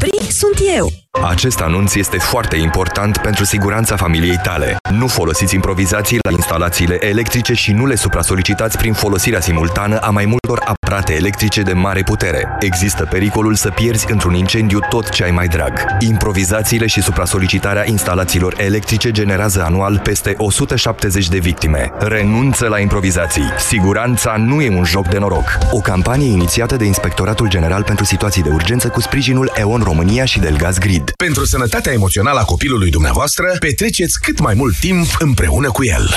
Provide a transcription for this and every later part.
Capri sunt eu. Acest anunț este foarte important pentru siguranța familiei tale. Nu folosiți improvizații la instalațiile electrice și nu le supra-solicitați prin folosirea simultană a mai multor aparate electrice de mare putere. Există pericolul să pierzi într-un incendiu tot ce ai mai drag. Improvizațiile și supra-solicitarea instalațiilor electrice generează anual peste 170 de victime. Renunță la improvizații. Siguranța nu e un joc de noroc. O campanie inițiată de Inspectoratul General pentru Situații de Urgență cu sprijinul EON România și Delgaz Grid. Pentru sănătatea emoțională a copilului dumneavoastră, petreceți cât mai mult timp împreună cu el.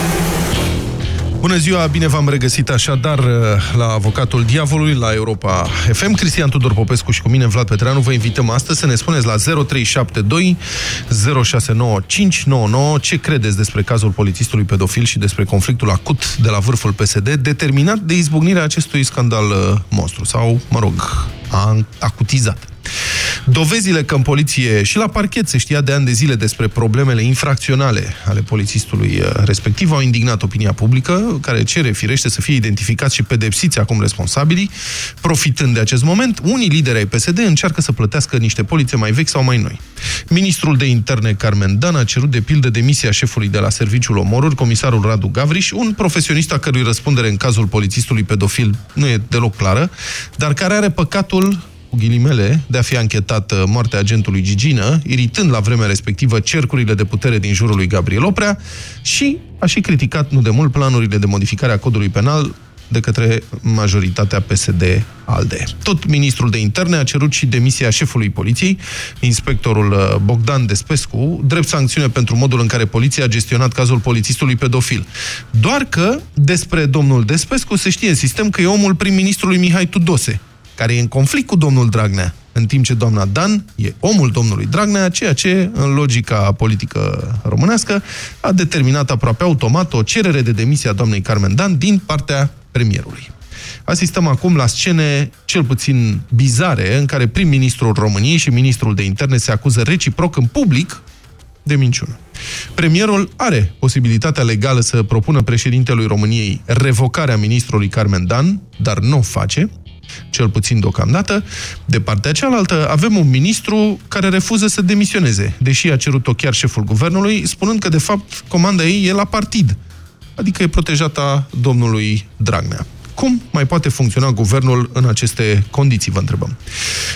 Bună ziua, bine v-am regăsit așadar uh, la Avocatul Diavolului, la Europa FM. Cristian Tudor Popescu și cu mine, Vlad Petreanu, vă invităm astăzi să ne spuneți la 0372 069599 ce credeți despre cazul polițistului pedofil și despre conflictul acut de la vârful PSD, determinat de izbucnirea acestui scandal uh, monstru, sau, mă rog, acutizat. Dovezile că în poliție și la parchet se știa de ani de zile despre problemele infracționale ale polițistului uh, respectiv au indignat opinia publică, care cere firește să fie identificați și pedepsiți acum responsabilii. Profitând de acest moment, unii lideri ai PSD încearcă să plătească niște polițe mai vechi sau mai noi. Ministrul de interne Carmen Dan a cerut de pildă demisia șefului de la Serviciul Omoruri, comisarul Radu Gavriș, un profesionist a cărui răspundere în cazul polițistului pedofil nu e deloc clară, dar care are păcatul cu ghilimele, de a fi anchetat moartea agentului Gigină, iritând la vremea respectivă cercurile de putere din jurul lui Gabriel Oprea și a și criticat nu de mult planurile de modificare a codului penal de către majoritatea PSD-ALDE. Tot ministrul de interne a cerut și demisia șefului poliției, inspectorul uh, Bogdan Despescu, drept sancțiune pentru modul în care poliția a gestionat cazul polițistului pedofil. Doar că despre domnul Despescu se știe în sistem că e omul prim-ministrului Mihai Tudose, care e în conflict cu domnul Dragnea, în timp ce doamna Dan e omul domnului Dragnea, ceea ce, în logica politică românească, a determinat aproape automat o cerere de demisie a doamnei Carmen Dan din partea premierului. Asistăm acum la scene cel puțin bizare în care prim-ministrul României și ministrul de interne se acuză reciproc în public de minciună. Premierul are posibilitatea legală să propună președintelui României revocarea ministrului Carmen Dan, dar nu o face cel puțin deocamdată. De partea cealaltă, avem un ministru care refuză să demisioneze, deși a cerut-o chiar șeful guvernului, spunând că, de fapt, comanda ei e la partid, adică e protejata domnului Dragnea. Cum mai poate funcționa guvernul în aceste condiții, vă întrebăm.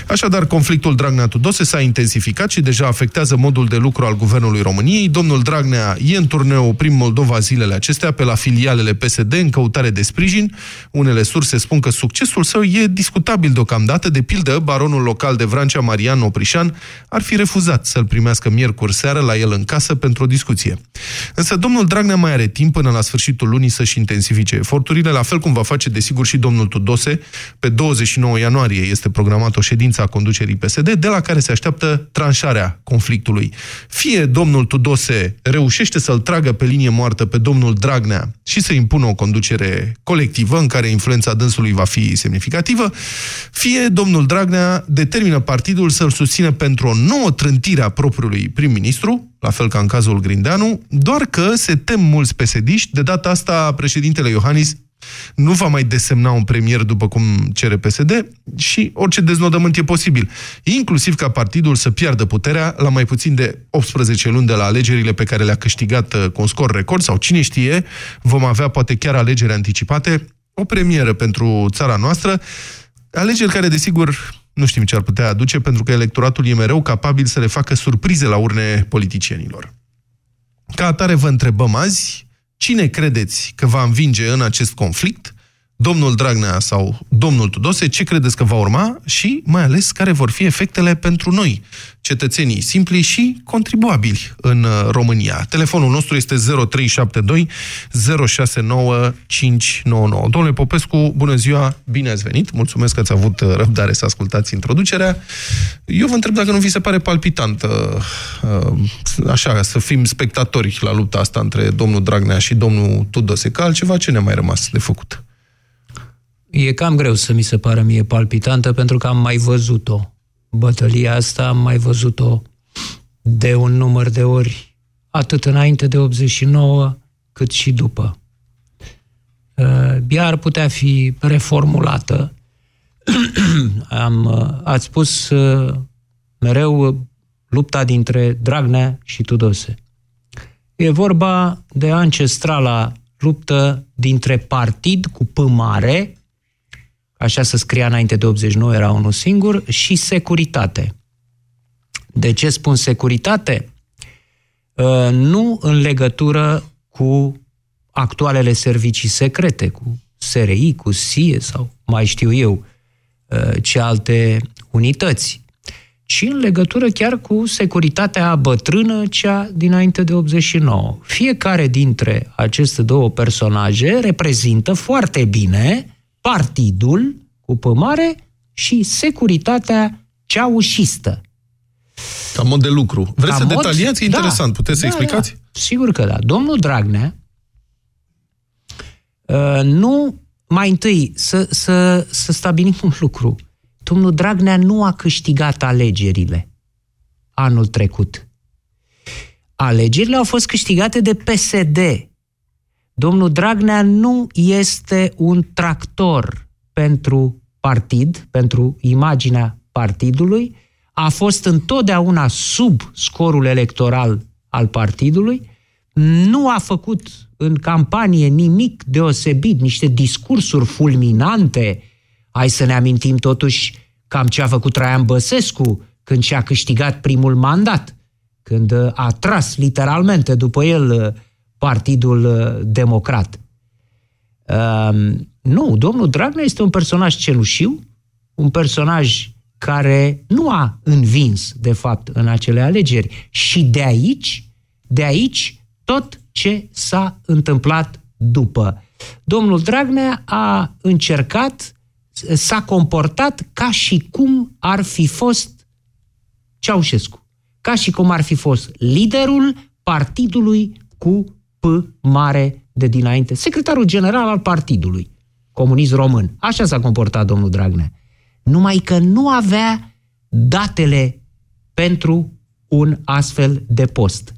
Așadar, conflictul Dragnea-Tudose s-a intensificat și deja afectează modul de lucru al guvernului României. Domnul Dragnea e în turneu prin Moldova zilele acestea pe la filialele PSD în căutare de sprijin. Unele surse spun că succesul său e discutabil deocamdată. De pildă, baronul local de Vrancea, Marian Oprișan, ar fi refuzat să-l primească miercuri seară la el în casă pentru o discuție. Însă domnul Dragnea mai are timp până la sfârșitul lunii să-și intensifice eforturile, la fel cum va face desigur, și domnul Tudose. Pe 29 ianuarie este programată o ședință a conducerii PSD, de la care se așteaptă tranșarea conflictului. Fie domnul Tudose reușește să-l tragă pe linie moartă pe domnul Dragnea și să impună o conducere colectivă în care influența dânsului va fi semnificativă, fie domnul Dragnea determină partidul să-l susțină pentru o nouă trântire a propriului prim-ministru, la fel ca în cazul Grindeanu, doar că se tem mulți pesediști, de data asta președintele Iohannis nu va mai desemna un premier după cum cere PSD și orice deznodământ e posibil. Inclusiv ca partidul să piardă puterea la mai puțin de 18 luni de la alegerile pe care le-a câștigat uh, cu un scor record sau cine știe, vom avea poate chiar alegeri anticipate, o premieră pentru țara noastră, alegeri care desigur nu știm ce ar putea aduce pentru că electoratul e mereu capabil să le facă surprize la urne politicienilor. Ca atare vă întrebăm azi, Cine credeți că va învinge în acest conflict? Domnul Dragnea sau domnul Tudose, ce credeți că va urma și, mai ales, care vor fi efectele pentru noi, cetățenii simpli și contribuabili în uh, România. Telefonul nostru este 0372 069 599. Domnule Popescu, bună ziua, bine ați venit, mulțumesc că ați avut uh, răbdare să ascultați introducerea. Eu vă întreb dacă nu vi se pare palpitant uh, așa, să fim spectatori la lupta asta între domnul Dragnea și domnul Tudose, că altceva ce ne-a mai rămas de făcut? E cam greu să mi se pară mie palpitantă pentru că am mai văzut-o. Bătălia asta am mai văzut-o de un număr de ori, atât înainte de 89, cât și după. Uh, ea ar putea fi reformulată. Am, uh, ați spus uh, mereu lupta dintre Dragnea și Tudose. E vorba de ancestrala luptă dintre partid cu P mare, așa se scria înainte de 89, era unul singur, și securitate. De ce spun securitate? Nu în legătură cu actualele servicii secrete, cu SRI, cu SIE sau mai știu eu uh, ce alte unități, ci în legătură chiar cu securitatea bătrână, cea dinainte de 89. Fiecare dintre aceste două personaje reprezintă foarte bine partidul cu pămare și securitatea ceaușistă. Ca mod de lucru. Vreți Ca să mod... detaliați? E interesant. Da, Puteți da, să explicați? Da. Sigur că da. Domnul Dragnea Uh, nu, mai întâi, să, să, să stabilim un lucru. Domnul Dragnea nu a câștigat alegerile anul trecut. Alegerile au fost câștigate de PSD. Domnul Dragnea nu este un tractor pentru partid, pentru imaginea partidului, a fost întotdeauna sub scorul electoral al partidului, nu a făcut în campanie nimic deosebit, niște discursuri fulminante. Hai să ne amintim totuși cam ce a făcut Traian Băsescu când și-a câștigat primul mandat, când a tras literalmente după el uh, Partidul uh, Democrat. Uh, nu, domnul Dragnea este un personaj cenușiu, un personaj care nu a învins, de fapt, în acele alegeri. Și de aici, de aici, tot ce s-a întâmplat după. Domnul Dragnea a încercat, s-a comportat ca și cum ar fi fost Ceaușescu, ca și cum ar fi fost liderul partidului cu P mare de dinainte, secretarul general al partidului comunist român. Așa s-a comportat domnul Dragnea. Numai că nu avea datele pentru un astfel de post.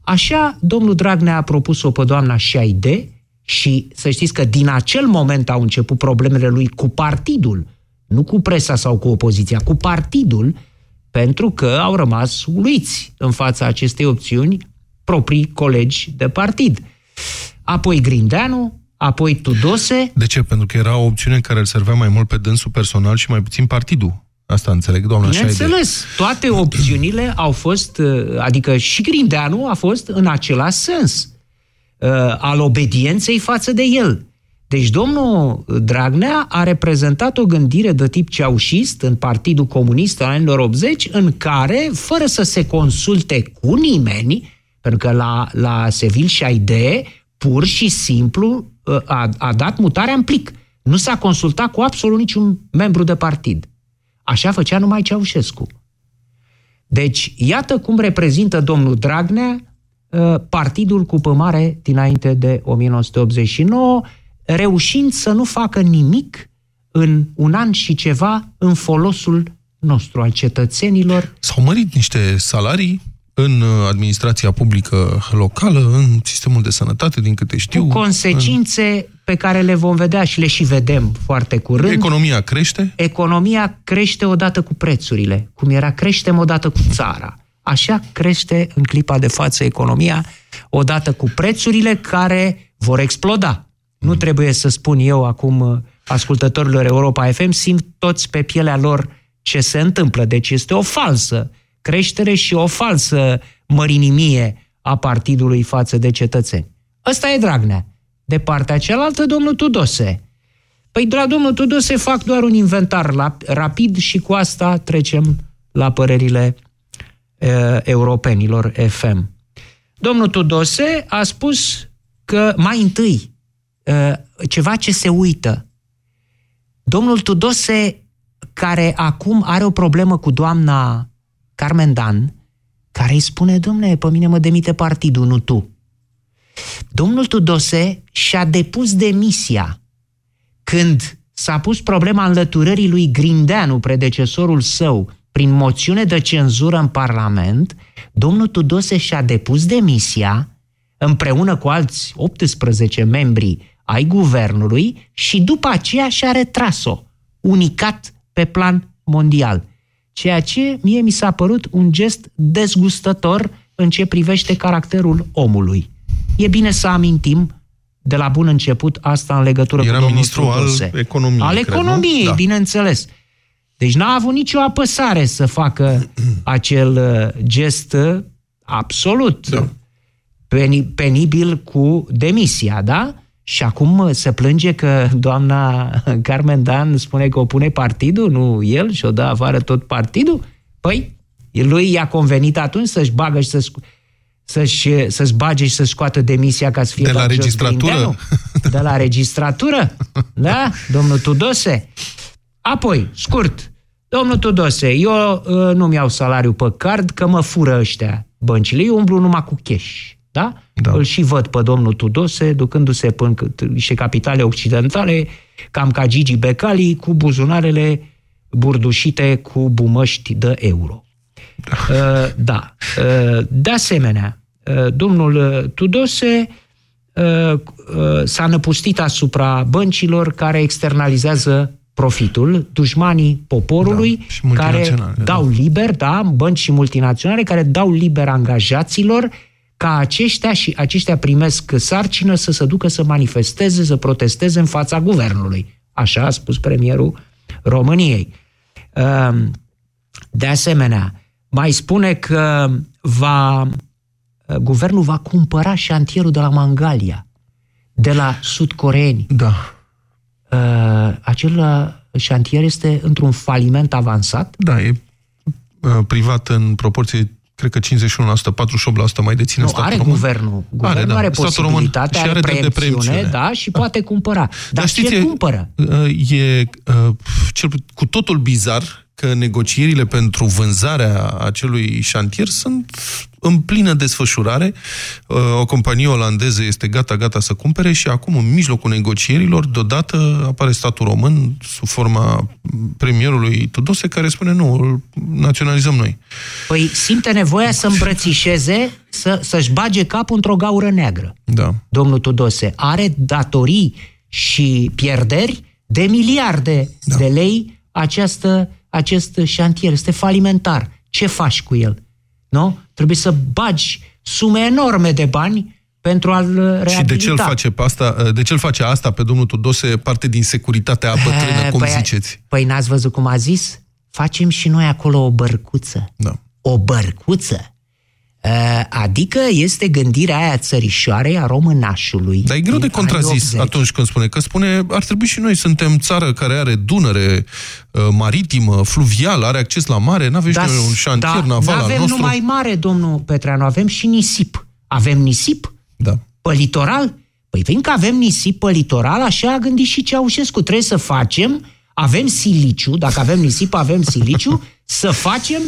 Așa, domnul Dragnea a propus-o pe doamna Șaide și să știți că din acel moment au început problemele lui cu partidul, nu cu presa sau cu opoziția, cu partidul, pentru că au rămas uluiți în fața acestei opțiuni proprii colegi de partid. Apoi Grindeanu, apoi Tudose. De ce? Pentru că era o opțiune care îl servea mai mult pe dânsul personal și mai puțin partidul. Asta înțeleg, doamna Bineînțeles, toate opțiunile au fost, uh, adică și Grindeanu a fost în același sens uh, al obedienței față de el. Deci domnul Dragnea a reprezentat o gândire de tip ceaușist în Partidul Comunist în anilor 80, în care, fără să se consulte cu nimeni, pentru că la, la Seville și Aide, pur și simplu uh, a, a dat mutarea în plic. Nu s-a consultat cu absolut niciun membru de partid. Așa făcea numai Ceaușescu. Deci, iată cum reprezintă domnul Dragnea uh, partidul cu pămare dinainte de 1989, reușind să nu facă nimic în un an și ceva în folosul nostru, al cetățenilor. S-au mărit niște salarii în administrația publică locală, în sistemul de sănătate, din câte știu. Cu consecințe în... pe care le vom vedea și le și vedem foarte curând. Economia crește? Economia crește odată cu prețurile, cum era creștem odată cu țara. Așa crește în clipa de față economia odată cu prețurile care vor exploda. Nu trebuie să spun eu acum ascultătorilor Europa FM, simt toți pe pielea lor ce se întâmplă. Deci este o falsă creștere și o falsă mărinimie a partidului față de cetățeni. Ăsta e Dragnea. De partea cealaltă, domnul Tudose. Păi, la domnul Tudose fac doar un inventar la, rapid și cu asta trecem la părerile uh, europenilor FM. Domnul Tudose a spus că mai întâi uh, ceva ce se uită. Domnul Tudose, care acum are o problemă cu doamna Carmen Dan, care îi spune, domne, pe mine mă demite partidul, nu tu. Domnul Tudose și-a depus demisia când s-a pus problema înlăturării lui Grindeanu, predecesorul său, prin moțiune de cenzură în Parlament, domnul Tudose și-a depus demisia împreună cu alți 18 membri ai guvernului și după aceea și-a retras-o, unicat pe plan mondial. Ceea ce mie mi s-a părut un gest dezgustător în ce privește caracterul omului. E bine să amintim de la bun început asta în legătură Era cu domnul ministru Tudose. al economiei, Al cred, nu? economiei, Da. bineînțeles. Deci n-a avut nicio apăsare să facă acel uh, gest uh, absolut Da. peni- penibil cu demisia, da? Și acum uh, se plânge că doamna Carmen Dan spune că o pune partidul, nu el, și o dă afară tot partidul? Păi, lui i-a convenit atunci să-și bagă și să să-și, să-și bage și să-și scoată demisia ca să fie De la dat jos registratură? Grindeanu. De la registratură? Da? Domnul Tudose? Apoi, scurt, domnul Tudose, eu uh, nu-mi iau salariu pe card că mă fură ăștia băncile, eu umblu numai cu cash. Da? Da. Îl și văd pe domnul Tudose ducându-se până cât- niște capitale occidentale, cam ca Gigi Becali, cu buzunarele burdușite cu bumăști de euro. Uh, da. Uh, De asemenea, uh, domnul uh, Tudose uh, uh, s-a năpustit asupra băncilor care externalizează profitul, dușmanii poporului, Da, și care multinaționale, dau liber, da, bănci și multinaționale, care dau liber angajaților ca aceștia și aceștia primesc sarcină să se ducă să manifesteze, să protesteze în fața guvernului. Așa a spus premierul României. Um, De asemenea, mai spune că va, guvernul va cumpăra șantierul de la Mangalia, de la sudcoreeni. Da. Uh, Acel uh, șantier este într-un faliment avansat. Da, e uh, privat în proporție, cred că 51%, 48% mai deține Nu, statul are român. guvernul. Guvernul da. are Statul român posibilitatea, și are, are drept de preemțiune, preemțiune. da, și poate cumpăra. Dar, știți, ce e- cumpără? uh, E uh, cel, cu totul bizar că negocierile pentru vânzarea acelui șantier sunt în plină desfășurare. Uh, O companie olandeză este gata, gata să cumpere și acum, în mijlocul negocierilor, deodată apare statul român sub forma premierului Tudose, care spune nu, îl naționalizăm noi. Păi simte nevoia să îmbrățișeze, să, să-și bage capul într-o gaură neagră. Da. domnul Tudose, are datorii și pierderi de miliarde da. de lei această, acest șantier. Este falimentar. Ce faci cu el? Nu? Trebuie să bagi sume enorme de bani pentru a-l reabilita. Și de ce, îl face pe asta, de ce îl face asta pe domnul Tudose parte din securitatea bătrână, cum păi, ziceți? Păi n-ați văzut cum a zis? Facem și noi acolo o bărcuță. Da. O bărcuță. Uh, Adică este gândirea aia țărișoarei a românașului. Dar e greu de din anii contrazis 80. atunci când spune că spune ar trebui și noi, suntem țară care are dunăre uh, maritimă, fluvială, are acces la mare, nu avem și noi un șantier da, naval al avem nostru? numai mare, domnul Petreanu, avem și nisip. Avem nisip Da. pe litoral? Păi fiindcă avem nisip pe litoral, așa a gândit și Ceaușescu. Trebuie să facem, avem siliciu, dacă avem nisip, avem siliciu, să facem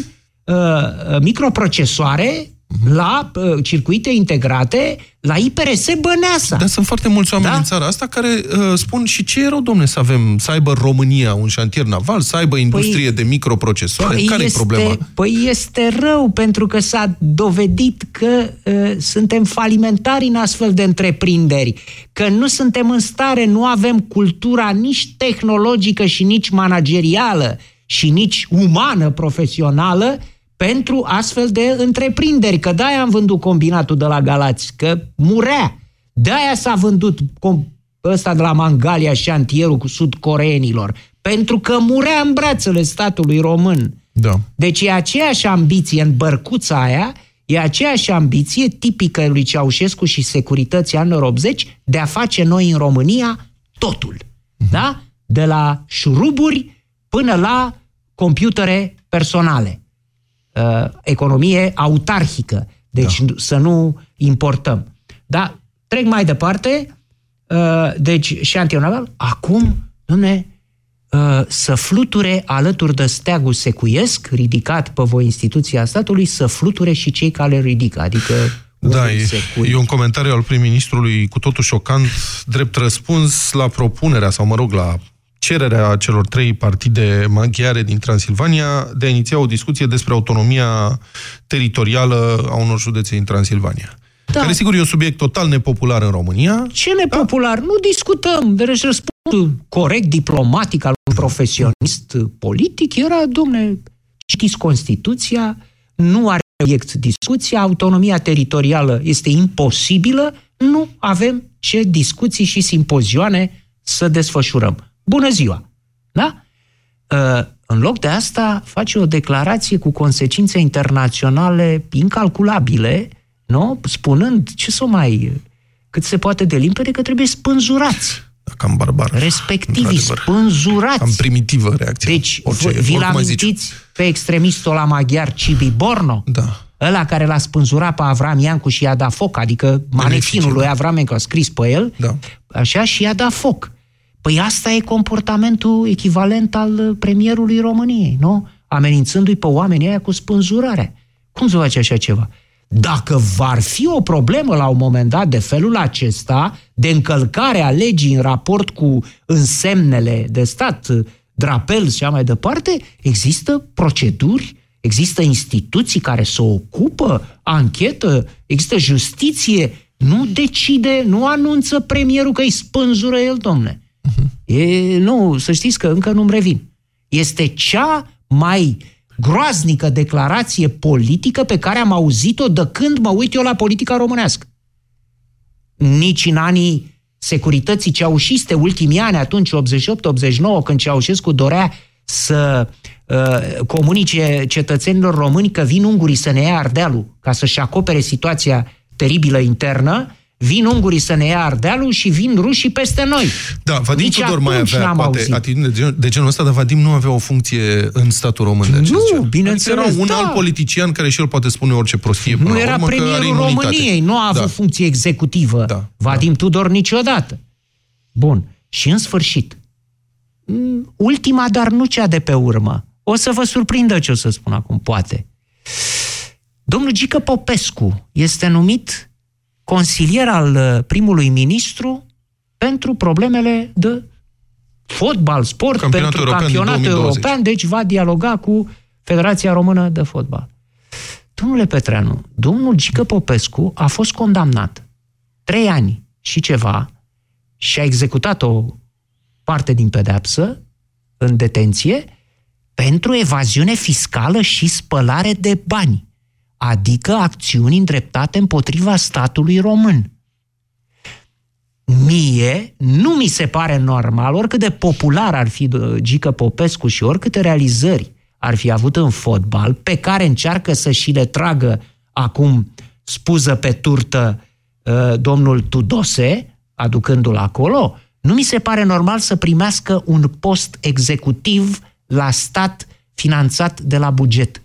uh, uh, microprocesoare la uh, circuite integrate la IPRS Băneasa. Dar sunt foarte mulți oameni Da? în țara asta care uh, spun și ce e rău, domne, să avem, să aibă România un șantier naval, să aibă industrie de microprocesoare, care e este, problema? Păi este rău, pentru că s-a dovedit că uh, suntem falimentari în astfel de întreprinderi, că nu suntem în stare, nu avem cultura nici tehnologică și nici managerială și nici umană profesională pentru astfel de întreprinderi, că de-aia am vândut combinatul de la Galați, că murea. De-aia s-a vândut com- ăsta de la Mangalia, șantierul cu sudcoreenilor, pentru că murea în brațele statului român. Da. Deci e aceeași ambiție în bărcuța aia, e aceeași ambiție tipică lui Ceaușescu și securității anilor 80 de a face noi în România totul. Da? De la șuruburi până la computere personale. Uh, economie autarhică. Deci da. să nu importăm. Da? Trec mai departe. Uh, deci șantier naval. Acum, domne, uh, să fluture alături de steagul secuiesc, ridicat pe voi instituția statului, să fluture și cei care le ridică. Adică Da, unul e, secui. e un comentariu al prim-ministrului cu totul șocant, drept răspuns la propunerea, sau mă rog, la cererea celor trei partide maghiare din Transilvania de a iniția o discuție despre autonomia teritorială a unor județe din Transilvania. Da. Care, sigur, e un subiect total nepopular în România. Ce nepopular? Da? Nu discutăm. Deci răspundul corect, diplomatic al unui profesionist politic era, domne, citiți Constituția, nu are obiect discuția, autonomia teritorială este imposibilă, nu avem ce discuții și simpozioane să desfășurăm. Bună ziua! Da? Uh, în loc de asta, face o declarație cu consecințe internaționale incalculabile, nu? spunând ce să mai cât se poate de limpede că trebuie spânzurați. Da, cam barbar. Respectivii spânzurați. Cam primitivă reacția. Deci, Orice, vi-l amintiți pe extremistul la maghiar Cibi Borno? Da. Ăla care l-a spânzurat pe Avram Iancu și i-a dat foc, adică manefinul lui Avram Iancu a scris pe el, da. așa, și i-a dat foc. Păi asta e comportamentul echivalent al premierului României, nu? Amenințându-i pe oamenii aia cu spânzurarea. Cum să face așa ceva? Dacă va fi o problemă la un moment dat de felul acesta, de încălcare a legii în raport cu însemnele de stat, drapel și așa mai departe, există proceduri, există instituții care se ocupă, anchetă, există justiție, nu decide, nu anunță premierul că îi spânzură el, domne. Uh-huh. E, nu, să știți că încă nu-mi revin. Este cea mai groaznică declarație politică pe care am auzit-o de când mă uit eu la politica românească. Nici în anii securității ceaușiste, ultimii ani, atunci 88-89, când Ceaușescu dorea să uh, comunice cetățenilor români că vin ungurii să ne ia Ardealul ca să-și acopere situația teribilă internă, vin ungurii să ne ia Ardealul și vin rușii peste noi. Da, Vadim Nici Tudor mai avea poate atitudine de, genul, de genul ăsta, dar Vadim nu avea o funcție în statul român de acest Nu, bineînțeles, adică era un da. alt politician care și el poate spune orice prostie Nu era urmă, premierul României, nu a avut da. funcție executivă da. Vadim da. Tudor niciodată. Bun. Și în sfârșit, ultima, dar nu cea de pe urmă. O să vă surprindă ce o să spun acum, poate. Domnul Gică Popescu este numit consilier al uh, primului ministru pentru problemele de fotbal, sport, campionatul pentru european campionatul european, deci va dialoga cu Federația Română de Fotbal. Domnule Petreanu, domnul Gică Popescu a fost condamnat trei ani și ceva și a executat o parte din pedeapsă în detenție pentru evaziune fiscală și spălare de bani adică acțiuni îndreptate împotriva statului român. Mie nu mi se pare normal, oricât de popular ar fi uh, Gică Popescu și oricâte realizări ar fi avut în fotbal, pe care încearcă să și le tragă acum spuză pe turtă uh, domnul Tudose, aducându-l acolo, nu mi se pare normal să primească un post executiv la stat finanțat de la buget.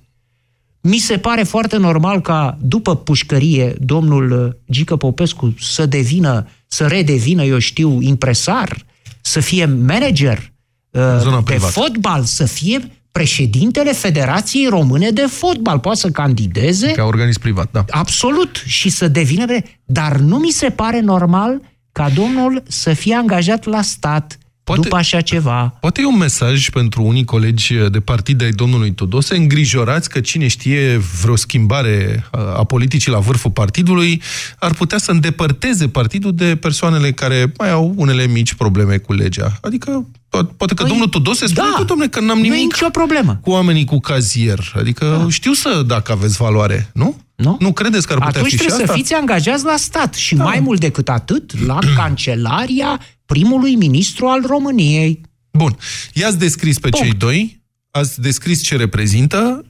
Mi se pare foarte normal ca după pușcărie domnul uh, Gică Popescu să devină, să redevină, eu știu, impresar, să fie manager uh, de fotbal, să fie președintele Federației Române de Fotbal. Poate să candideze. Ca organism privat, da. Absolut. Și să devină... Dar nu mi se pare normal ca domnul să fie angajat la stat, Poate, după așa ceva. Poate e un mesaj pentru unii colegi de partid ai domnului Tudose, îngrijorați că cine știe vreo schimbare a politicii la vârful partidului ar putea să îndepărteze partidul de persoanele care mai au unele mici probleme cu legea. Adică poate că păi, domnul Tudose spune, da, domnule, că n-am nimic nicio problemă. cu oamenii cu cazier. Adică da. știu să dacă aveți valoare, nu? Nu? Nu credeți că ar putea Atunci fi trebuie și să asta? fiți angajați la stat și da. mai mult decât atât, la cancelaria primului ministru al României. Bun. I-ați descris pe Punct. cei doi, ați descris ce reprezintă.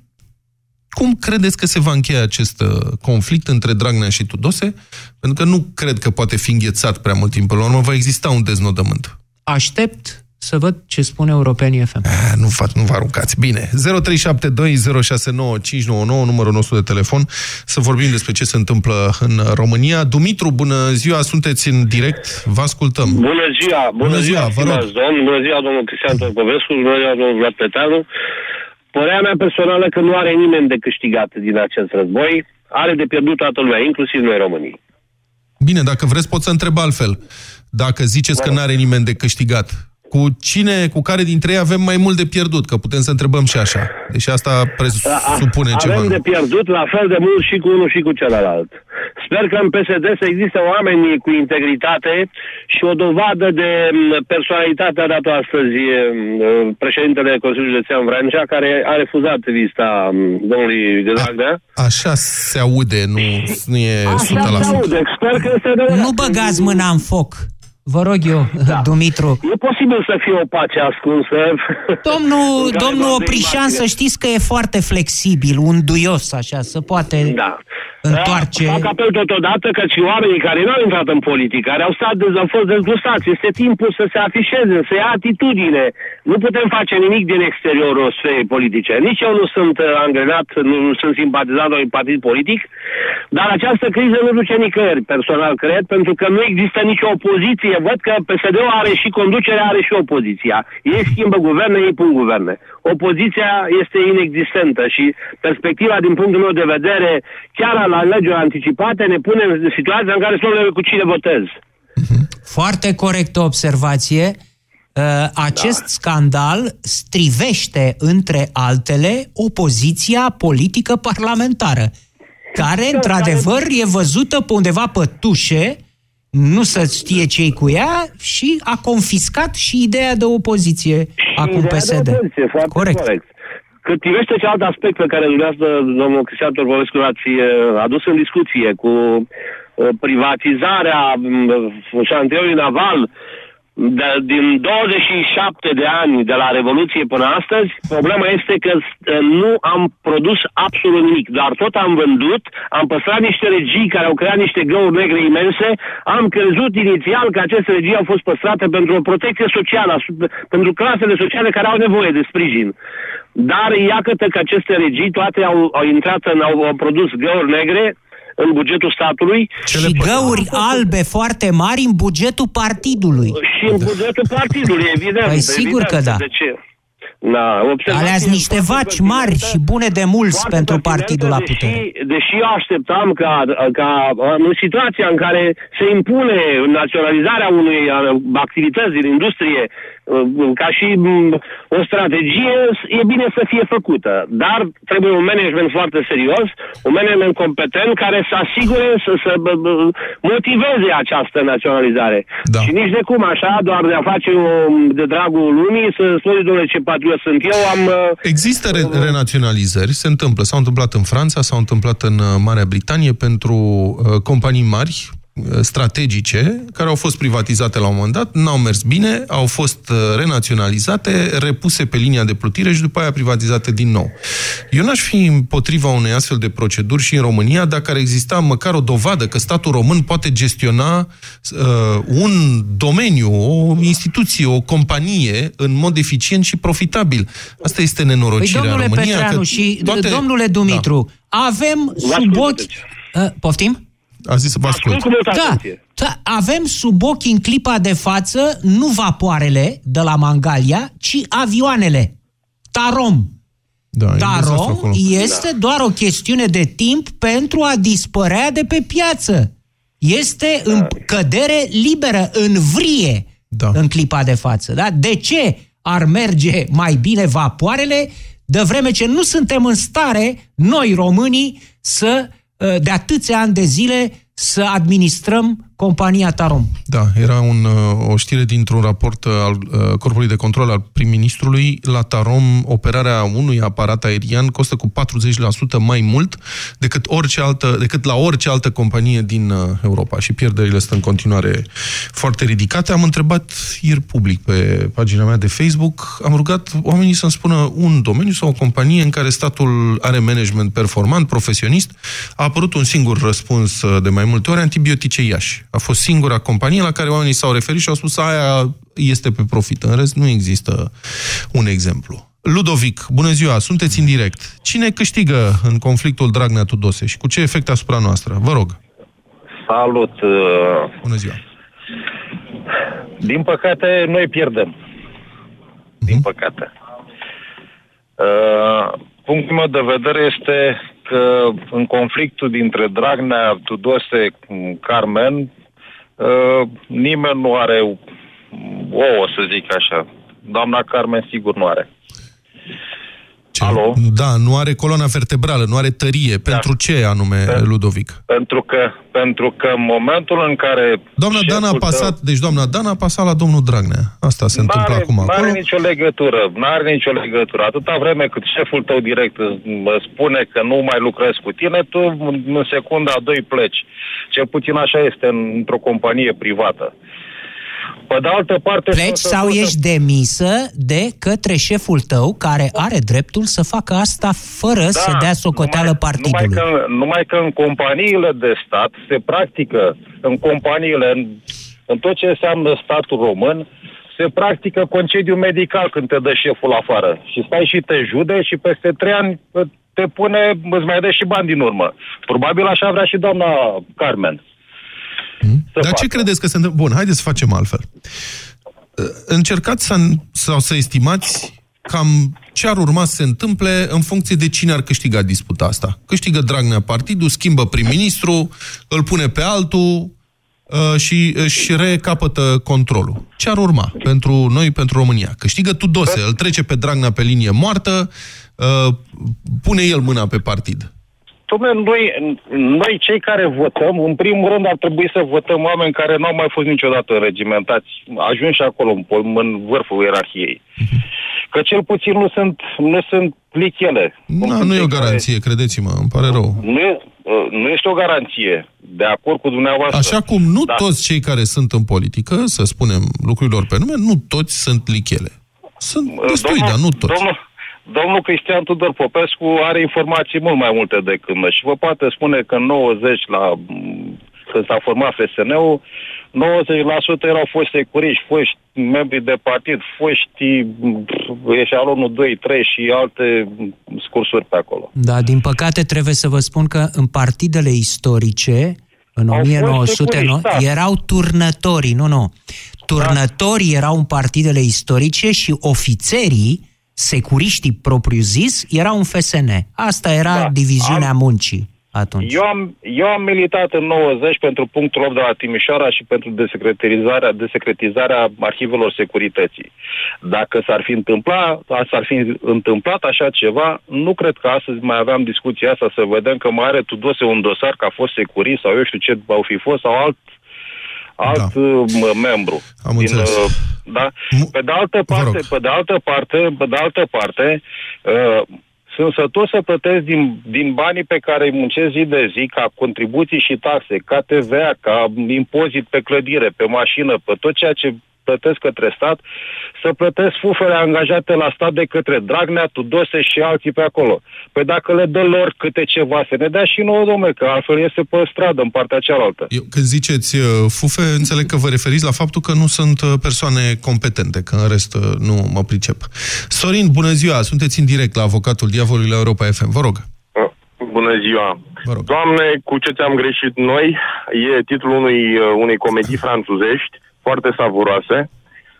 Cum credeți că se va încheia acest uh, conflict între Dragnea și Tudose? Pentru că nu cred că poate fi înghețat prea mult timp. Pe la urmă va exista un deznodământ. Aștept să văd ce spune Europenii FM. A, eh, nu, fac, nu vă aruncați. Bine. 0372069599, numărul nostru de telefon, să vorbim despre ce se întâmplă în România. Dumitru, bună ziua, sunteți în direct, vă ascultăm. Bună ziua, bună, bună ziua, ziua vă rog. Domn, bună ziua, domnul Cristian Tărcovescu, bună ziua, domnul Vlad Petanu. Părerea mea personală că nu are nimeni de câștigat din acest război, are de pierdut toată lumea, inclusiv noi românii. Bine, dacă vreți pot să întreb altfel. Dacă ziceți că nu are nimeni de câștigat, cu cine, cu care dintre ei avem mai mult de pierdut, că putem să întrebăm și așa. Deși asta presupune avem ceva. Avem de pierdut la fel de mult și cu unul și cu celălalt. Sper că în PSD să existe oameni cu integritate și o dovadă de personalitate a dat astăzi președintele Consiliului Județean Vrancea, care a refuzat vizita domnului Dragnea. Așa se aude, nu, nu e Așa 100%. se aude, sper că este Nu băgați mâna în foc. Vă rog eu, da. Dumitru. E posibil să fie o pace ascunsă. Domnul, domnul Oprișan, să știți că e foarte flexibil, unduios, așa, să poate da. Întoarce... Fac apel totodată că și oamenii care nu au intrat în politică, care au, stat, au fost dezgustați, este timpul să se afișeze, să ia atitudine. Nu putem face nimic din exteriorul sferei politice. Nici eu nu sunt uh, angrenat, nu, nu sunt simpatizat la un partid politic, dar această criză nu duce nicăieri, personal cred, pentru că nu există nicio opoziție văd că PSD-ul are și conducerea, are și opoziția. Ei schimbă guverne, ei pun guverne. Opoziția este inexistentă și perspectiva, din punctul meu de vedere, chiar la legile anticipate, ne pune în situația în care să cu cine votez. Foarte corectă observație. Uh, acest da. scandal strivește, între altele, opoziția politică parlamentară, care, într-adevăr, e văzută pe undeva pe tușe, nu să știe cei cu ea și a confiscat și ideea de opoziție și acum PSD. De opoziție, foarte corect. corect. Cât privește cealaltă aspect pe care dumneavoastră, domnul Cristian Torbolescu, l-ați uh, adus în discuție cu uh, privatizarea uh, șantierului naval, de, din 27 de ani de la Revoluție până astăzi, problema este că nu am produs absolut nimic, dar tot am vândut, am păstrat niște regii care au creat niște găuri negre imense, am crezut inițial că aceste regii au fost păstrate pentru o protecție socială, pentru clasele sociale care au nevoie de sprijin. Dar iată că aceste regii toate au, au intrat în, au, au produs găuri negre, în bugetul statului. Și găuri albe foarte mari în bugetul partidului. Și în bugetul partidului, evident. Păi sigur evident. că da. De ce? Da, Aleați niște vaci mari și bune de mulți pentru partidul la putere. Deși, deși eu așteptam ca, ca în situația în care se impune naționalizarea unei activități din industrie Uh, ca și mm, o strategie, e bine să fie făcută. Dar trebuie un management foarte serios, un management competent care să asigure, să, să motiveze această naționalizare. Da. Și nici de cum așa, doar de a face o, de dragul lumii, să spui, domnule, ce patriot sunt eu, am... Uh, Există re- renaționalizări, se întâmplă. S-au întâmplat în Franța, s-au întâmplat în uh, Marea Britanie pentru uh, companii mari, strategice care au fost privatizate la un moment dat, n-au mers bine, au fost uh, renaționalizate, repuse pe linia de plutire și după aia privatizate din nou. Eu n-aș fi împotriva unei astfel de proceduri și în România dacă ar exista măcar o dovadă că statul român poate gestiona uh, un domeniu, o instituție, o companie în mod eficient și profitabil. Asta este nenorocirea păi, domnule România. Petreanu că și toate... domnule Dumitru, da. avem sub ochi... Uh, poftim? A zis să vă ascult. Da, da, avem sub ochi în clipa de față nu vapoarele de la Mangalia, ci avioanele. Tarom. Da, Tarom este da. doar o chestiune de timp pentru a dispărea de pe piață. Este da. în cădere liberă, în vrie, da. în clipa de față. Da? De ce ar merge mai bine vapoarele, de vreme ce nu suntem în stare, noi românii, să Uh, de atâția ani de zile să administrăm compania Tarom. Da, era un, uh, o știre dintr-un raport uh, al Corpului de Control al prim-ministrului. La Tarom, operarea unui aparat aerian costă cu 40% mai mult decât, orice altă, decât la orice altă companie din Europa și pierderile sunt în continuare foarte ridicate. Am întrebat ieri public pe pagina mea de Facebook, am rugat oamenii să-mi spună un domeniu sau o companie în care statul are management performant, profesionist. A apărut un singur răspuns de mai multe ori, antibiotice Iași. A fost singura companie la care oamenii s-au referit și au spus aia este pe profit. În rest, nu există un exemplu. Ludovic, bună ziua, sunteți în direct. Cine câștigă în conflictul Dragnea-Tudose și cu ce efect asupra noastră? Vă rog. Salut! Uh, bună ziua! Din păcate, noi pierdem. Din mhm. păcate. Uh, punctul meu de vedere este că în conflictul dintre Dragnea, Tudose, Carmen, uh, nimeni nu are ouă, să zic așa. Doamna Carmen sigur nu are. Ce? Alo? Da, nu are coloana vertebrală, nu are tărie. Da. Pentru ce anume, Pen- Ludovic? Pentru că, pentru că în momentul în care... Doamna Dana a pasat, tău... deci doamna Dana a pasat la domnul Dragnea. Asta se întâmplă acum Nu are nicio legătură, nu are nicio legătură. Atâta vreme cât șeful tău direct mă spune că nu mai lucrezi cu tine, tu în secunda a doi pleci. Cel puțin așa este într-o companie privată. Pe de altă parte... Pleci sau ești demisă de către șeful tău, care are dreptul să facă asta fără da, să dea socoteală numai, partidului. Numai că, numai că în companiile de stat se practică, în companiile, în, în tot ce înseamnă statul român, se practică concediu medical când te dă șeful afară. Și stai și te jude și peste trei ani te pune, îți mai dă și bani din urmă. Probabil așa vrea și doamna Carmen. Hmm? Dar facă. ce credeți că se întâmplă? Bun, haideți să facem altfel. Încercați să, sau să estimați cam ce ar urma să se întâmple în funcție de cine ar câștiga disputa asta. Câștigă Dragnea partidul, schimbă prim-ministru, îl pune pe altul uh, și își recapătă controlul. Ce ar urma pentru noi, pentru România? Câștigă Tudose, îl trece pe Dragnea pe linie moartă, uh, pune el mâna pe partid. Dom'le, noi, noi cei care votăm, în primul rând ar trebui să votăm oameni care nu au mai fost niciodată regimentați, ajunși acolo, în, în vârful ierarhiei. Că cel puțin nu sunt, nu sunt plichele. Da, nu e o garanție, care... credeți-mă, îmi pare rău. Nu, uh, nu este o garanție, de acord cu dumneavoastră. Așa cum nu da. toți cei care sunt în politică, să spunem lucrurilor pe nume, nu toți sunt lichele. Sunt uh, destui, domnul, dar nu toți. Domnul, domnul Cristian Tudor Popescu are informații mult mai multe decât noi și vă poate spune că în 90 la când s-a format FSN-ul, 90% erau foști securiști, foști membri de partid, foști eșalonul 2, 3 și alte scursuri pe acolo. Da, din păcate trebuie să vă spun că în partidele istorice, în 1900, da. erau turnătorii, nu, nu. Turnătorii da. erau în partidele istorice și ofițerii securiștii propriu-zis erau un FSN. Asta era da. diviziunea am, muncii atunci. Eu am, eu am militat în 90 pentru punctul 8 de la Timișoara și pentru desecretizarea, desecretizarea arhivelor securității. Dacă s-ar fi întâmplat, s-ar fi întâmplat așa ceva, nu cred că astăzi mai aveam discuția asta să vedem că mai are Tudose un dosar că a fost securist sau eu știu ce au fi fost sau alt alt da. Uh, membru. Am din, înțeles. Uh, da? Pe de altă parte, pe de altă parte, pe de altă parte, uh, sunt sătos să plătesc din, din banii pe care îi muncesc zi de zi, ca contribuții și taxe, ca TVA, ca impozit pe clădire, pe mașină, pe tot ceea ce plătesc către stat, să plătesc fufele angajate la stat de către Dragnea, Tudose și alții pe acolo. Păi dacă le dă lor câte ceva, să ne dea și nouă, domnule, că altfel este pe stradă, în partea cealaltă. Eu, când ziceți uh, fufe, înțeleg că vă referiți la faptul că nu sunt uh, persoane competente, că în rest uh, nu mă pricep. Sorin, bună ziua! Sunteți în direct la avocatul diavolului la Europa FM. Vă rog. Bună ziua! Doamne, cu ce ți-am greșit noi e titlul unui, unei comedii franțuzești foarte savuroase.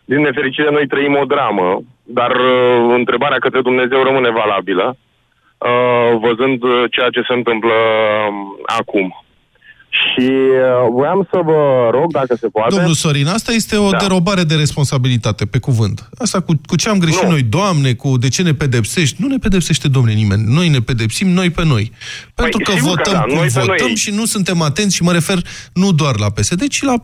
Din nefericire, noi trăim o dramă, dar uh, întrebarea către Dumnezeu rămâne valabilă, uh, văzând uh, ceea ce se întâmplă uh, acum. Și uh, voiam să vă rog, dacă se poate... Domnul Sorin, asta este o da. derobare de responsabilitate, pe cuvânt. Asta cu, cu ce am greșit nu. noi, Doamne, cu de ce ne pedepsești? Nu ne pedepsește, domne, nimeni. Noi ne pedepsim, noi pe noi. Pentru păi, că votăm că da, cum votăm noi... și nu suntem atenți și mă refer nu doar la PSD, ci la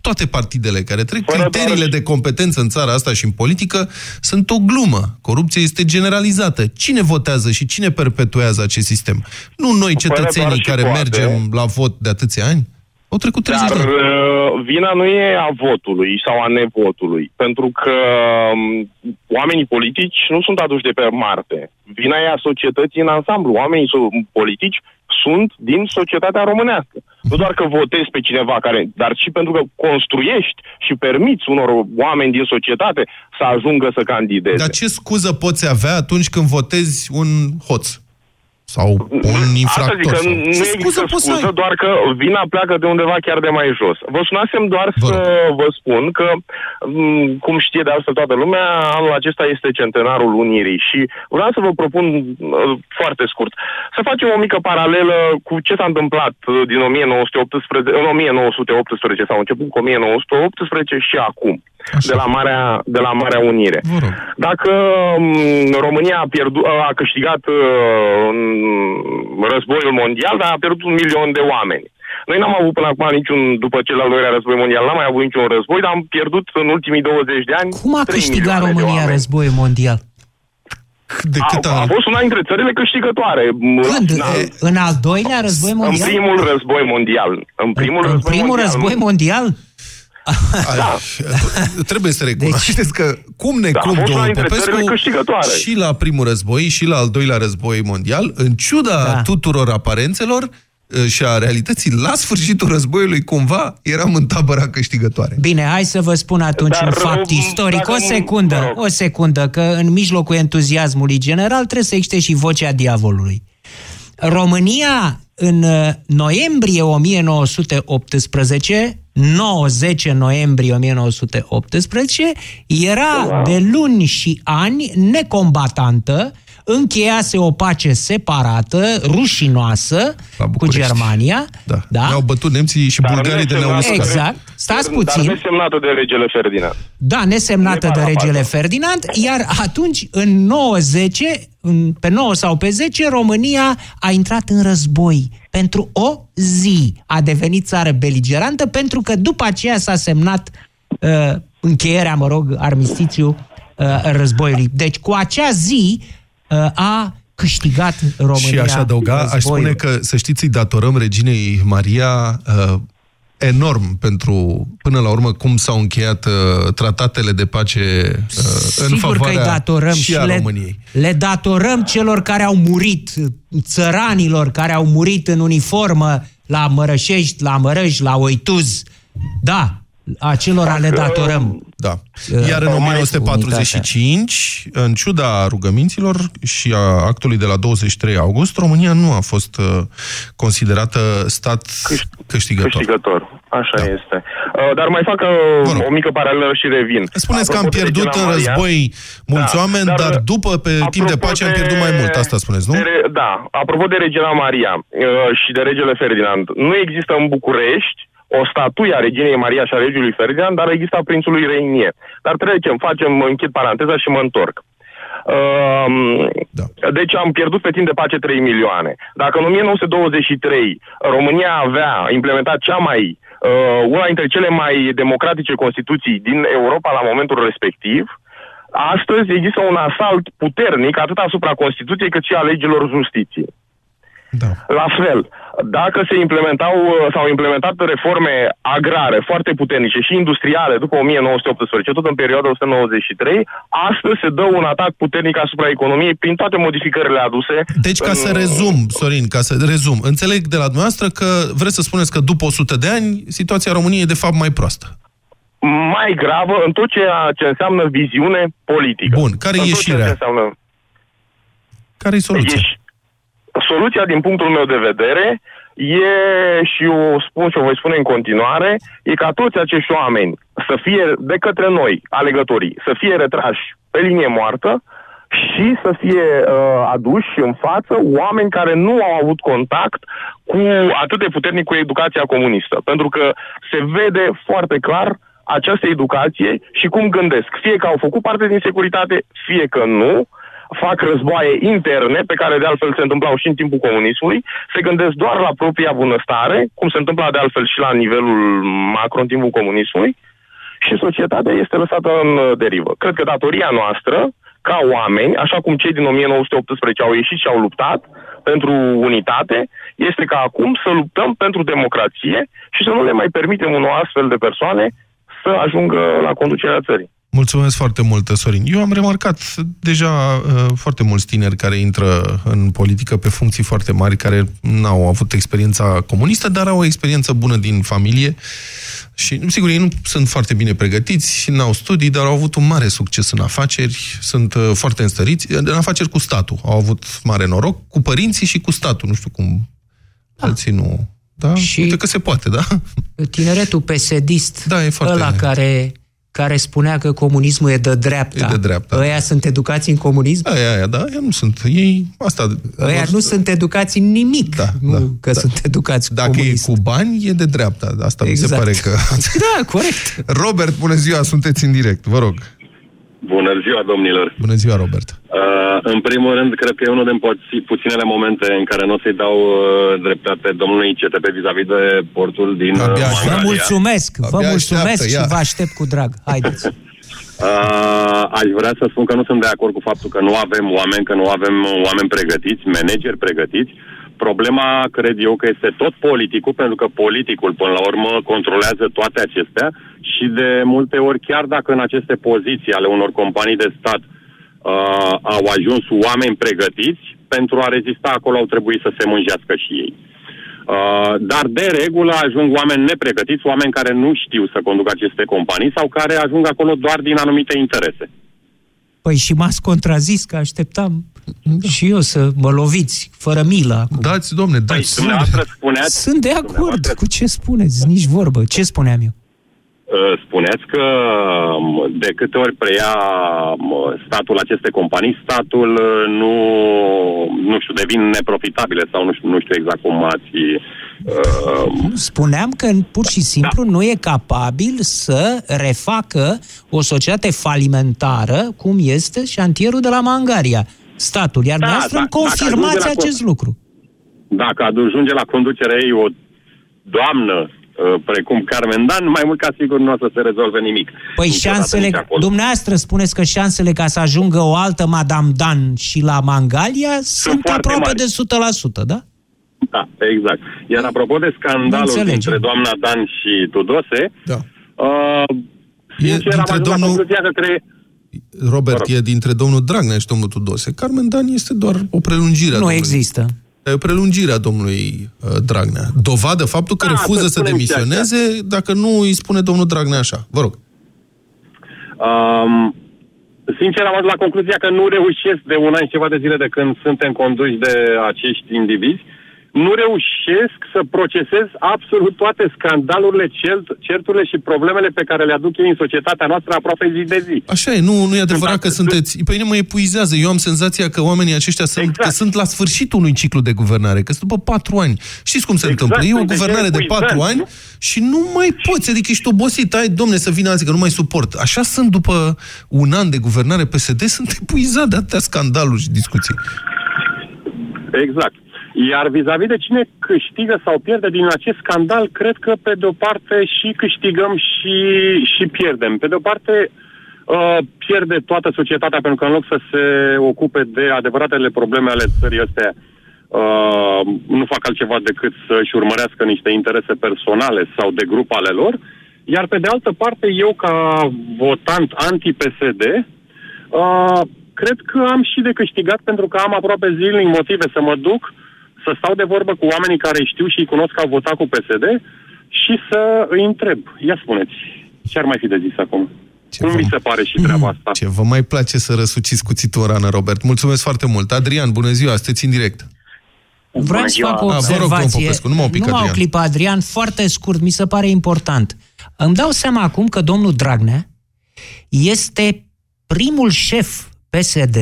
toate partidele care trec. Fără Criteriile doar... de competență în țara asta și în politică sunt o glumă. Corupția este generalizată. Cine votează și cine perpetuează acest sistem? Nu noi, cetățenii care poate. mergem la vot de atâția ani? Au trecut 30 Dar, de ani. Uh, vina nu e a votului sau a nevotului, pentru că um, oamenii politici nu sunt aduși de pe Marte. Vina e a societății în ansamblu. Oamenii politici sunt din societatea românească. Nu doar că votezi pe cineva care, dar și pentru că construiești și permiți unor oameni din societate să ajungă să candideze. Dar ce scuză poți avea atunci când votezi un hoț? Sau un infractor. Asta zic, că nu există scuză, scuză doar că vina pleacă de undeva chiar de mai jos. Vă sunasem doar vă să vă spun că, cum știe de altfel toată lumea, anul acesta este centenarul Unirii și vreau să vă propun foarte scurt Să facem o mică paralelă cu ce s-a întâmplat uh, din 1918, în 1918 sau început cu 1918 și acum, de la, Marea, de la Marea Unire. Dacă um, România a, pierdut, a câștigat uh, războiul mondial, dar a pierdut un milion de oameni. Noi n-am avut până acum niciun, după cel al doilea război mondial, n-am mai avut niciun război, dar am pierdut în ultimii 20 de ani Cum a câștigat România războiul mondial? De cât a, a fost una dintre țările câștigătoare. Când? În al, în al doilea război mondial? În primul război mondial. În primul, în război, primul mondial, război mondial? Da. Trebuie să recunoașteți deci, că cum ne da, domnul Popescu și la primul război și la al doilea război mondial, în ciuda da. tuturor aparențelor, Uh, și a realității, la sfârșitul războiului, cumva, eram în tabăra câștigătoare. Bine, hai să vă spun atunci Dar, un fapt uh, istoric. O secundă, o secundă, că în mijlocul entuziasmului general trebuie să existe și vocea diavolului. România, în uh, noiembrie 1918, 9-10 noiembrie 1918, era de luni și ani necombatantă încheiase o pace separată, rușinoasă, cu Germania. Da. da? Ne-au bătut nemții și Dar bulgarii de ne Exact. Stați puțin. Dar nesemnată de regele Ferdinand. Da, nesemnată de regele Ferdinand, iar atunci, în 9-10, pe 9 sau pe 10, România a intrat în război pentru o zi. A devenit țară beligerantă pentru că după aceea s-a semnat uh, încheierea, mă rog, armistițiu uh, războiului. Deci cu acea zi a câștigat România Și aș adăuga, războiul. aș spune că, să știți, îi datorăm reginei Maria uh, enorm pentru, până la urmă, cum s-au încheiat uh, tratatele de pace uh, în favoarea că datorăm și, și a le, României. Le datorăm celor care au murit, țăranilor care au murit în uniformă la Mărășești, la Mărăș, la Oituz. Da, acelora le datorăm. Da. Uh, Iar în 1945, în ciuda rugăminților și a actului de la 23 august, România nu a fost uh, considerată stat câștigător. Câștigător, așa da. este. Uh, dar mai fac o mică paralelă și revin. Spuneți că am pierdut în război mulți da, oameni, dar, dar după, pe timp de pace, de, am pierdut mai mult. Asta spuneți, nu? De, da. Apropo de Regina Maria și de regele Ferdinand, nu există în București o statuie a reginei Maria și a regiului Ferdinand, dar există a prințului Reinier. Dar trecem, facem, închid paranteza și mă întorc. Uh, da. Deci am pierdut pe timp de pace 3 milioane. Dacă în 1923 România avea implementat cea mai uh, una dintre cele mai democratice constituții din Europa la momentul respectiv, astăzi există un asalt puternic atât asupra Constituției cât și a legilor justiției. Da. La fel, dacă se implementau, s-au implementat reforme agrare foarte puternice și industriale după 1918, tot în perioada 1993, astăzi se dă un atac puternic asupra economiei prin toate modificările aduse. Deci, ca în... să rezum, Sorin, ca să rezum, înțeleg de la dumneavoastră că vreți să spuneți că după 100 de ani situația României e de fapt mai proastă mai gravă în tot ceea ce înseamnă viziune politică. Bun, care e ieșirea? Înseamnă... Care e soluția? Ieși soluția, din punctul meu de vedere, e, și o spun și o voi spune în continuare, e ca toți acești oameni să fie de către noi, alegătorii, să fie retrași pe linie moartă și să fie uh, aduși în față oameni care nu au avut contact cu atât de puternic cu educația comunistă. Pentru că se vede foarte clar această educație și cum gândesc. Fie că au făcut parte din securitate, fie că nu, uh, fac războaie interne, pe care de altfel se întâmplau și în timpul comunismului, se gândesc doar la propria bunăstare, cum se întâmpla de altfel și la nivelul macro în timpul comunismului, și societatea este lăsată în derivă. Cred că datoria noastră, ca oameni, așa cum cei din 1918 au ieșit și au luptat pentru unitate, este ca acum să luptăm pentru democrație și să nu le mai permitem unor astfel de persoane să ajungă la conducerea țării. Mulțumesc foarte mult, Sorin. Eu am remarcat deja uh, foarte mulți tineri care intră în politică pe funcții foarte mari, care n-au avut experiența comunistă, dar au o experiență bună din familie și, sigur, ei nu sunt foarte bine pregătiți și n-au studii, dar au avut un mare succes în afaceri, sunt uh, foarte înstăriți, în afaceri cu statul. Au avut mare noroc cu părinții și cu statul, nu știu cum da. alții nu... Da? Și Uite că se poate, da? Tineretul pesedist, da, e foarte... ăla care care spunea că comunismul e de dreapta. E de dreapta. Ăia sunt educați în comunism? Aia, aia, da, aia nu sunt. Ei, asta... Ăia nu sunt educați în nimic, da, nu da, că da. sunt educați Dacă comunist. e cu bani, e de dreapta. Asta exact. mi se exact. pare că... da, corect. Robert, bună ziua, sunteți în direct, vă rog. Bună ziua, domnilor! Bună ziua, Robert! Uh, în primul rând, cred că e unul din puținele momente în care nu o să-i dau uh, dreptate domnului CTP vis-a-vis de portul din uh, Abia Vă mulțumesc! Abia vă mulțumesc așteaptă, și vă aștept cu drag. Haideți! Uh, aș vrea să spun că nu sunt de acord cu faptul că nu avem oameni, că nu avem oameni pregătiți, manageri pregătiți. Problema, cred eu, că este tot politicul, pentru că politicul, până la urmă, controlează toate acestea și de multe ori, chiar dacă în aceste poziții ale unor companii de stat uh, au ajuns oameni pregătiți, pentru a rezista acolo au trebuit să se mânjească și ei. Uh, dar de regulă ajung oameni nepregătiți, oameni care nu știu să conducă aceste companii sau care ajung acolo doar din anumite interese. Păi și m-ați contrazis că așteptam da. și eu să mă loviți, fără milă. Acum. Dați, domne, dați. Păi, spuneați, Sunt de acord cu ce spuneți, nici vorbă. Ce spuneam eu? Uh, spuneți că um, de câte ori preia um, statul aceste companii, statul uh, nu, nu știu, devin neprofitabile sau nu știu, nu știu exact cum ați... Uh... Spuneam că pur și simplu da. nu e capabil să refacă o societate falimentară cum este șantierul de la Mangaria, statul. Iar da, noastră da, confirmați acest la, lucru. Dacă ajunge la conducerea ei o doamnă Uh, precum Carmen Dan, mai mult ca sigur nu o să se rezolve nimic. Păi șansele, dumneavoastră spuneți că șansele ca să ajungă o altă Madame Dan și la Mangalia sunt, sunt aproape mari. de 100%, da? Da, exact. Iar apropo de scandalul dintre doamna Dan și Tudose, da. uh, sincer, am ajuns domnul... la concluzia că trebuie... Robert, e dintre domnul Dragnea și domnul Tudose. Carmen Dan este doar o prelungire Nu domnului. există prelungirea domnului uh, Dragnea. Dovadă faptul că da, refuză să demisioneze dacă nu îi spune domnul Dragnea așa. Vă rog. Um, sincer, am ajuns la concluzia că nu reușesc de un an și ceva de zile de când suntem conduși de acești indivizi nu reușesc să procesez absolut toate scandalurile, certurile și problemele pe care le aduc ei în societatea noastră aproape zi de zi. Așa e, nu, nu e adevărat că sunteți... Păi nu mă epuizează. Eu am senzația că oamenii aceștia sunt, exact. că sunt la sfârșitul unui ciclu de guvernare, că sunt după patru ani. Știți cum se exact, întâmplă? E o guvernare de patru ani nu? și nu mai poți, adică ești obosit, ai, domne, să vină alții, că nu mai suport. Așa sunt după un an de guvernare PSD, sunt epuizat de atâtea scandaluri și discuții. Exact. Iar vis-a-vis de cine câștigă sau pierde din acest scandal, cred că pe de o parte și câștigăm și, și pierdem. Pe de o parte uh, pierde toată societatea pentru că în loc să se ocupe de adevăratele probleme ale țării astea, uh, nu fac altceva decât să-și urmărească niște interese personale sau de grup ale lor. Iar pe de altă parte, eu ca votant anti-PSD, uh, cred că am și de câștigat pentru că am aproape zilnic motive să mă duc să stau de vorbă cu oamenii care știu și cunosc că au votat cu PSD și să îi întreb. Ia spuneți, ce ar mai fi de zis acum? Ce Cum vi se pare și treaba asta? Ce vă mai place să răsuciți cuțitul rană, Robert. Mulțumesc foarte mult. Adrian, bună ziua, sunteți în direct. Vreau să fac o observație. A, rog, nu mă pic, Numai o clipă, Adrian, foarte scurt, mi se pare important. Îmi dau seama acum că domnul Dragnea este primul șef PSD,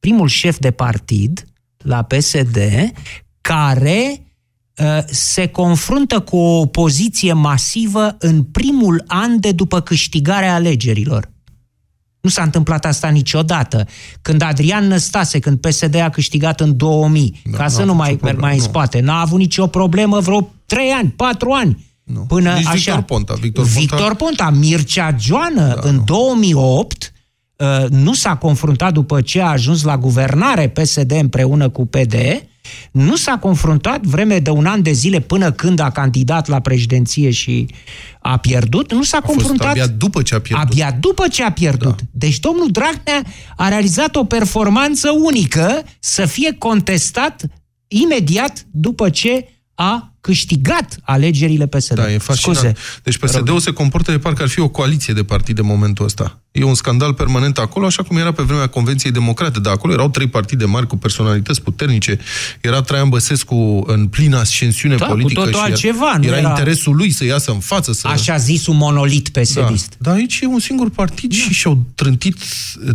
primul șef de partid la PSD, care uh, se confruntă cu o opoziție masivă în primul an de după câștigarea alegerilor. Nu s-a întâmplat asta niciodată. Când Adrian Năstase, când PSD a câștigat în 2000, da, ca să nu mai merg mai în spate, n-a avut nicio problemă vreo 3 ani, 4 ani. Nu. Până Nici așa. Victor Ponta. Victor Ponta, Victor Ponta Mircea Joană, da, în nu. 2008, uh, nu s-a confruntat după ce a ajuns la guvernare PSD împreună cu PDE, nu s-a confruntat vreme de un an de zile până când a candidat la președinție și a pierdut, nu s-a a confruntat... abia după ce a pierdut. Abia după ce a pierdut. Da. Deci domnul Dragnea a realizat o performanță unică să fie contestat imediat după ce a câștigat alegerile PSD. Da, e fascinant. Scuze. Deci PSD-ul se comportă de parcă ar fi o coaliție de partide în momentul ăsta. E un scandal permanent acolo, așa cum era pe vremea Convenției Democrate. Dar acolo erau trei partide mari cu personalități puternice. Era Traian Băsescu în plină ascensiune da, politică. Cu totul și altceva. Era, era interesul lui să iasă în față. Să... Așa zis un monolit psd Da. Dar aici e un singur partid da. și și-au trântit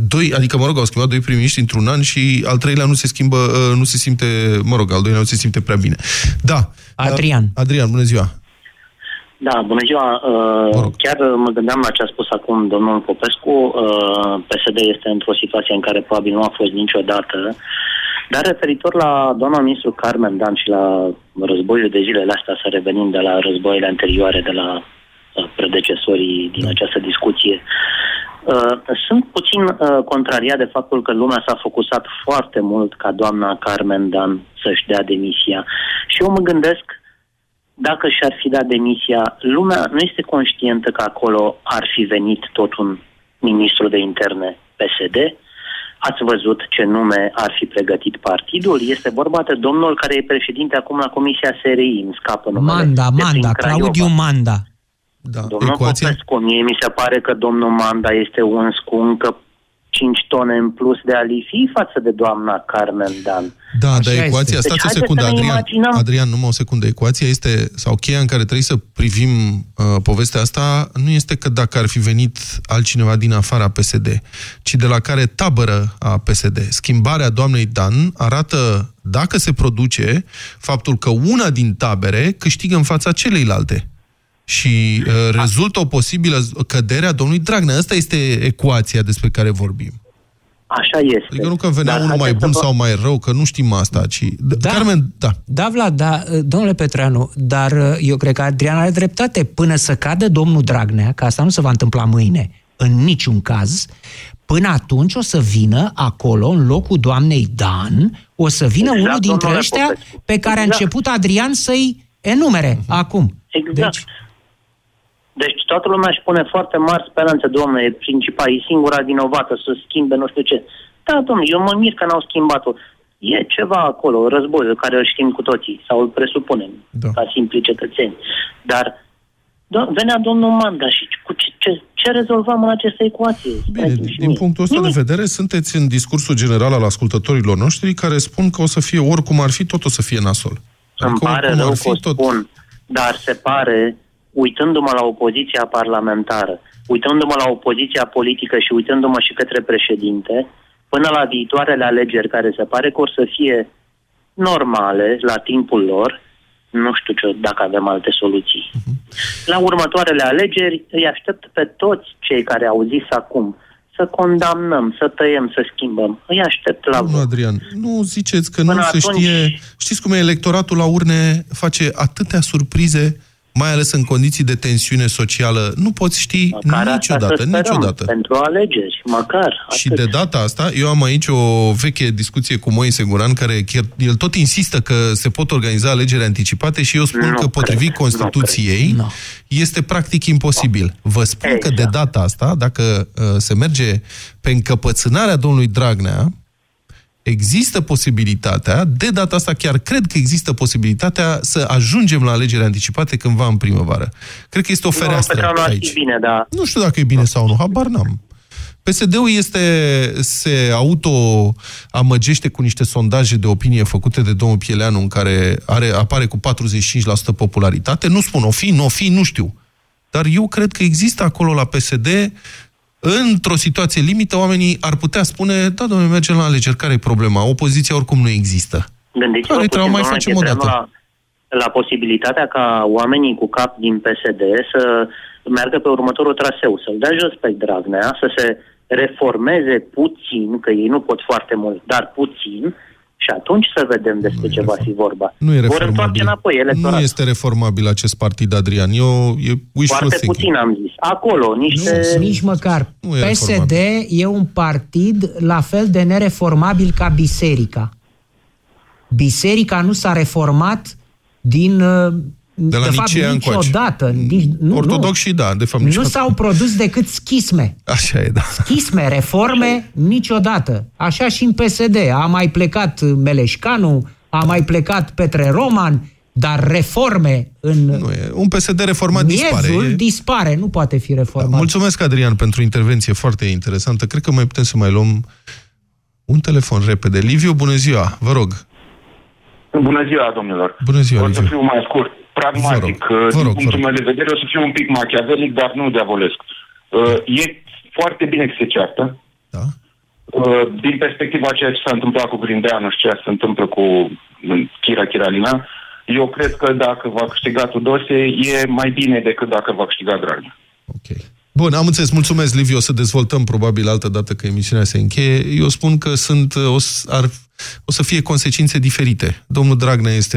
doi, adică, mă rog, au schimbat doi prim într-un an și al treilea nu se schimbă, uh, nu se simte, mă rog, al doilea nu se simte prea bine. Da. Adrian. Adrian, bună ziua. Da, bună ziua. Uh, chiar mă gândeam la ce a spus acum domnul Popescu. Uh, PSD este într-o situație în care probabil nu a fost niciodată. Dar referitor la doamna ministru Carmen Dan și la războiul de zilele astea, să revenim de la războiile anterioare, de la uh, predecesorii din da. această discuție, sunt puțin contrariat de faptul că lumea s-a focusat foarte mult ca doamna Carmen Dan să-și dea demisia. Și eu mă gândesc dacă și-ar fi dat demisia, lumea nu este conștientă că acolo ar fi venit tot un ministru de interne PSD. Ați văzut ce nume ar fi pregătit partidul? Este vorba de domnul care e președinte acum la Comisia SRI, îmi scapă numele. Manda, Manda, Claudiu Manda. Da, Domnul ecuația... Popescu, mie mi se pare că domnul Manda este uns cu încă 5 tone în plus de alifi față de doamna Carmen Dan. Da, Așa dar ecuația, este. stați deci, o secundă, Adrian, imaginăm... Adrian, numai o secundă, ecuația este, sau cheia în care trebuie să privim uh, povestea asta, nu este că dacă ar fi venit altcineva din afara PSD, ci de la care tabără a PSD. Schimbarea doamnei Dan arată, dacă se produce, faptul că una din tabere câștigă în fața celeilalte și uh, rezultă o posibilă cădere a domnului Dragnea. Asta este ecuația despre care vorbim. Așa este. Adică nu că venea Dar unul mai bun vă... sau mai rău, că nu știm asta, ci... Da, Carmen, da. Da, Vlad, da, domnule Petreanu, dar uh, eu cred că Adrian are dreptate. Până să cadă domnul Dragnea, că asta nu se va întâmpla mâine, în niciun caz, până atunci o să vină acolo, în locul doamnei Dan, o să vină exact, unul dintre ăștia Popescu. pe care exact. a început Adrian să-i enumere uh-huh. acum. Exact. Deci, deci toată lumea își pune foarte mari speranțe, domnule, e principal, e singura vinovată să schimbe nu știu ce. Da, domnule, eu mă mir că n-au schimbat-o. E ceva acolo, războiul care îl știm cu toții, sau îl presupunem, da. ca simpli cetățeni. Dar do- venea domnul Manda și cu ce, ce, ce rezolvam în această ecuație? Bine, din punctul ăsta de vedere, sunteți în discursul general al ascultătorilor noștri care spun că o să fie oricum ar fi, tot o să fie nasol. Adică Îmi pare rău că o spun, tot... dar se pare uitându-mă la opoziția parlamentară, uitându-mă la opoziția politică și uitându-mă și către președinte, până la viitoarele alegeri care se pare că or să fie normale la timpul lor, nu știu ce, dacă avem alte soluții. Mhm. La următoarele alegeri îi aștept pe toți cei care au zis acum să condamnăm, să tăiem, să schimbăm. Îi aștept la Nu, Adrian, nu ziceți că Până nu atunci... se știe... Știți cum e electoratul la urne face atâtea surprize mai ales în condiții de tensiune socială, nu poți ști măcar niciodată, niciodată. Pentru alegeri, măcar. Atât. Și de data asta, eu am aici o veche discuție cu Moise Guran, care chiar, el tot insistă că se pot organiza alegeri anticipate și eu spun nu că potrivit cred, Constituției no. este practic imposibil. Vă spun exact. că de exact. data asta, dacă uh, se merge pe încăpățânarea domnului Dragnea, există posibilitatea, de data asta chiar cred că există posibilitatea să ajungem la alegeri anticipate cândva în primăvară. Cred că este o fereastră nu, aici. Bine, da. Nu știu dacă e bine sau nu, habar n-am. PSD-ul este, se auto-amăgește cu niște sondaje de opinie făcute de domnul Pieleanu, în care are, apare cu 45% popularitate. Nu spun o fi, nu o fi, nu știu. Dar eu cred că există acolo la PSD într-o situație limită, oamenii ar putea spune, da, domnule, mergem la alegeri, care e problema? Opoziția oricum nu există. Gândiți-vă care puțin, mai facem o dată? La, la posibilitatea ca oamenii cu cap din PSD să meargă pe următorul traseu, să-l dea jos pe Dragnea, să se reformeze puțin, că ei nu pot foarte mult, dar puțin, și atunci să vedem despre nu ce va fi vorba. Nu e Vor întoarce înapoi electorat. Nu este reformabil acest partid, Adrian. Eu, e Foarte thinking. puțin am zis. Acolo, niște... Nu, nici măcar. Nu e PSD reformabil. e un partid la fel de nereformabil ca biserica. Biserica nu s-a reformat din uh, de la de fapt, niciodată. Nici, nu, Ortodoxii, da, de fapt Nu niciodată. s-au produs decât schisme. Așa e, da. Schisme, reforme, niciodată. Așa și în PSD. A mai plecat Meleșcanu, a mai plecat Petre Roman, Dar reforme în... Nu e. Un PSD reformat dispare. E... dispare, nu poate fi reformat. Da, mulțumesc, Adrian, pentru intervenție foarte interesantă. Cred că mai putem să mai luăm un telefon repede. Liviu, bună ziua, vă rog. Bună ziua, domnilor. Bună ziua, O Liviu. să fiu mai scurt, pragmatic. Vă rog, vă rog, Din punctul meu de vedere, o să fiu un pic machiavelic, dar nu diavolesc. Uh, e foarte bine că se ceartă. Da. Uh, din perspectiva ceea ce s-a întâmplat cu Grindeanu și ceea ce se întâmplă cu Chira Chiralina, eu cred că dacă va câștiga Tudose, e mai bine decât dacă va câștiga Dragnea. Ok. Bun, am înțeles. Mulțumesc, Liviu. O să dezvoltăm probabil altă dată că emisiunea se încheie. Eu spun că sunt, o, ar, o să fie consecințe diferite. Domnul Dragnea este